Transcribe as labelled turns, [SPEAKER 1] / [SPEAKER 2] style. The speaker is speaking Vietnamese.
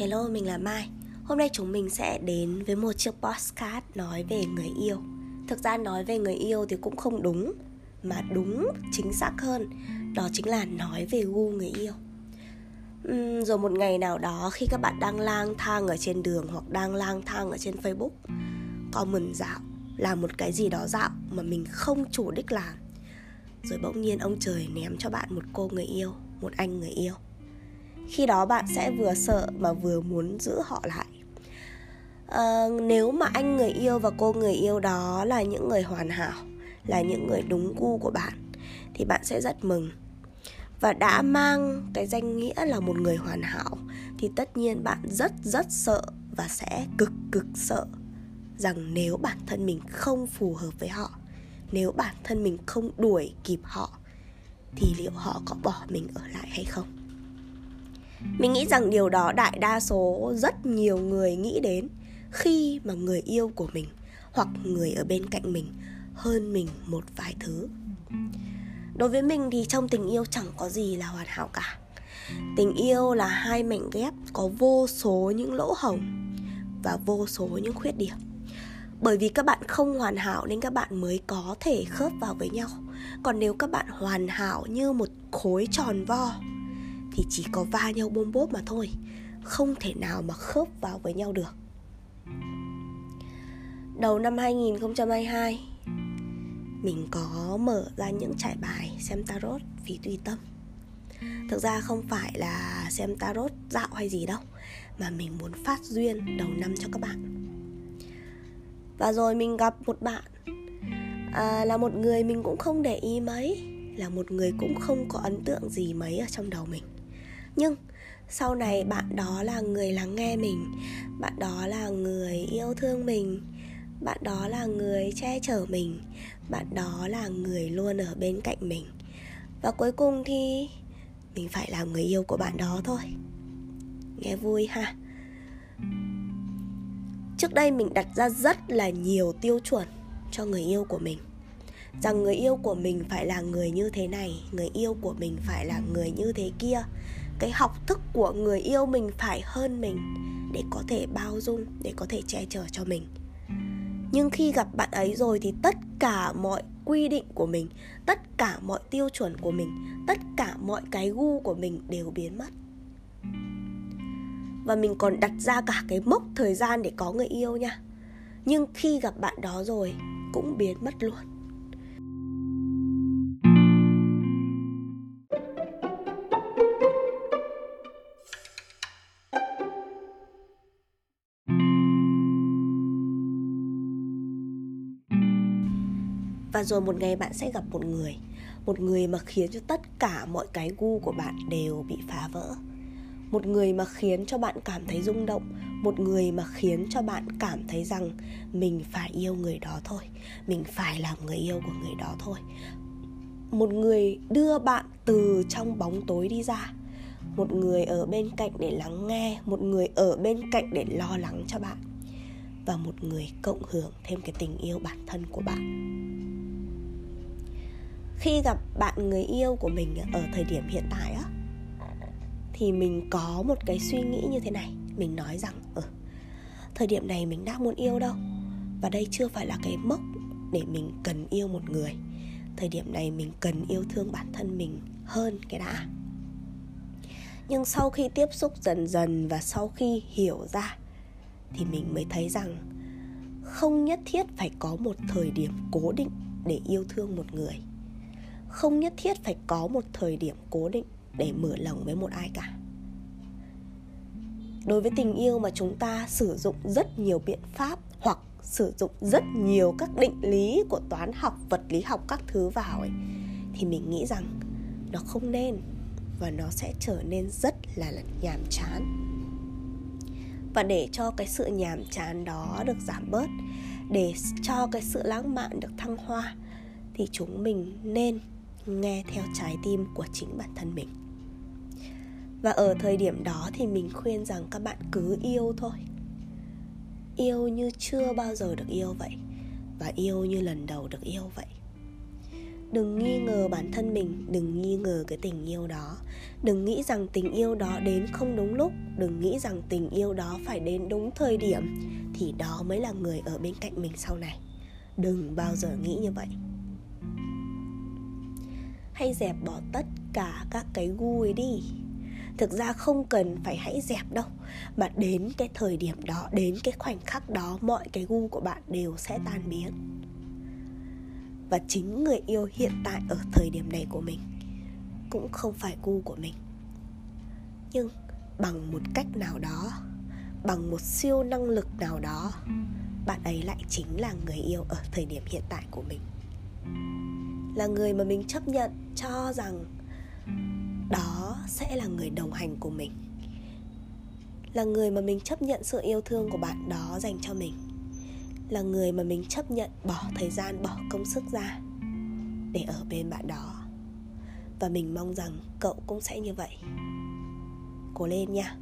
[SPEAKER 1] Hello, mình là Mai. Hôm nay chúng mình sẽ đến với một chiếc podcast nói về người yêu. Thực ra nói về người yêu thì cũng không đúng Mà đúng, chính xác hơn Đó chính là nói về gu người yêu. Uhm, Rồi một ngày nào đó khi các bạn đang lang thang ở trên đường Hoặc đang lang thang ở trên Facebook Comment dạo Làm một cái gì đó dạo mà mình không chủ đích làm Rồi bỗng nhiên ông trời ném cho bạn một cô người yêu Một anh người yêu khi đó bạn sẽ vừa sợ mà vừa muốn giữ họ lại. À, nếu mà anh người yêu và cô người yêu đó là những người hoàn hảo là những người đúng gu của bạn thì bạn sẽ rất mừng. Và đã mang cái danh nghĩa là một người hoàn hảo thì tất nhiên bạn rất rất sợ và sẽ cực cực sợ rằng nếu bản thân mình không phù hợp với họ nếu bản thân mình không đuổi kịp họ thì liệu họ có bỏ mình ở lại hay không? Mình nghĩ rằng điều đó đại đa số rất nhiều người nghĩ đến khi mà người yêu của mình hoặc người ở bên cạnh mình hơn mình một vài thứ. Đối với mình thì trong tình yêu chẳng có gì là hoàn hảo cả. Tình yêu là hai mảnh ghép có vô số những lỗ hổng và vô số những khuyết điểm. Bởi vì các bạn không hoàn hảo nên các bạn mới có thể khớp vào với nhau. Còn nếu các bạn hoàn hảo như một khối tròn vo thì chỉ có va nhau bôm bốp mà thôi không thể nào mà khớp vào với nhau được. Đầu năm 2022 mình có mở ra những trải bài xem tarot vì tùy tâm. Thực ra không phải là xem tarot dạo hay gì đâu mà mình muốn phát duyên đầu năm cho các bạn. Và rồi mình gặp một bạn à, là một người mình cũng không để ý mấy là một người cũng không có ấn tượng gì mấy ở trong đầu mình nhưng sau này bạn đó là người lắng nghe mình, bạn đó là người yêu thương mình, bạn đó là người che chở mình, bạn đó là người luôn ở bên cạnh mình. Và cuối cùng thì mình phải là người yêu của bạn đó thôi. Nghe vui ha? Trước đây mình đặt ra rất là nhiều tiêu chuẩn cho người yêu của mình. Rằng người yêu của mình phải là người như thế này, người yêu của mình phải là người như thế kia cái học thức của người yêu mình phải hơn mình để có thể bao dung, để có thể che chở cho mình. Nhưng khi gặp bạn ấy rồi thì tất cả mọi quy định của mình, tất cả mọi tiêu chuẩn của mình, tất cả mọi cái gu của mình đều biến mất. Và mình còn đặt ra cả cái mốc thời gian để có người yêu nha. Nhưng khi gặp bạn đó rồi, cũng biến mất luôn. Và rồi một ngày bạn sẽ gặp một người. Một người mà khiến cho tất cả mọi cái gu của bạn đều bị phá vỡ. Một người mà khiến cho bạn cảm thấy rung động. Một người mà khiến cho bạn cảm thấy rằng mình phải yêu người đó thôi. Mình phải làm người yêu của người đó thôi. Một người đưa bạn từ trong bóng tối đi ra. Một người ở bên cạnh để lắng nghe. Một người ở bên cạnh để lo lắng cho bạn. Và một người cộng hưởng thêm cái tình yêu bản thân của bạn khi gặp bạn người yêu của mình ở thời điểm hiện tại á thì mình có một cái suy nghĩ như thế này. Mình nói rằng ở ừ, thời điểm này mình đã muốn yêu đâu và đây chưa phải là cái mốc để mình cần yêu một người. Thời điểm này mình cần yêu thương bản thân mình hơn cái đã. Nhưng sau khi tiếp xúc dần dần và sau khi hiểu ra thì mình mới thấy rằng không nhất thiết phải có một thời điểm cố định để yêu thương một người không nhất thiết phải có một thời điểm cố định để mở lòng với một ai cả. Đối với tình yêu mà chúng ta sử dụng rất nhiều biện pháp hoặc sử dụng rất nhiều các định lý của toán học, vật lý học các thứ vào ấy, thì mình nghĩ rằng nó không nên và nó sẽ trở nên rất là nhàm chán. Và để cho cái sự nhàm chán đó được giảm bớt, để cho cái sự lãng mạn được thăng hoa, thì chúng mình nên nghe theo trái tim của chính bản thân mình. Và ở thời điểm đó thì mình khuyên rằng các bạn cứ yêu thôi. Yêu như chưa bao giờ được yêu vậy, và yêu như lần đầu được yêu vậy. Đừng nghi ngờ bản thân mình, đừng nghi ngờ cái tình yêu đó. Đừng nghĩ rằng tình yêu đó đến không đúng lúc, đừng nghĩ rằng tình yêu đó phải đến đúng thời điểm, thì đó mới là người ở bên cạnh mình sau này. Đừng bao giờ nghĩ như vậy hãy dẹp bỏ tất cả các cái gu ấy đi. Thực ra không cần phải hãy dẹp đâu, mà đến cái thời điểm đó, đến cái khoảnh khắc đó, mọi cái gu của bạn đều sẽ tan biến. Và chính người yêu hiện tại ở thời điểm này của mình cũng không phải gu của mình. Nhưng bằng một cách nào đó, bằng một siêu năng lực nào đó, bạn ấy lại chính là người yêu ở thời điểm hiện tại của mình là người mà mình chấp nhận, cho rằng đó sẽ là người đồng hành của mình. Là người mà mình chấp nhận sự yêu thương của bạn đó dành cho mình. Là người mà mình chấp nhận bỏ thời gian, bỏ công sức ra để ở bên bạn đó. Và mình mong rằng cậu cũng sẽ như vậy. Cố lên nha.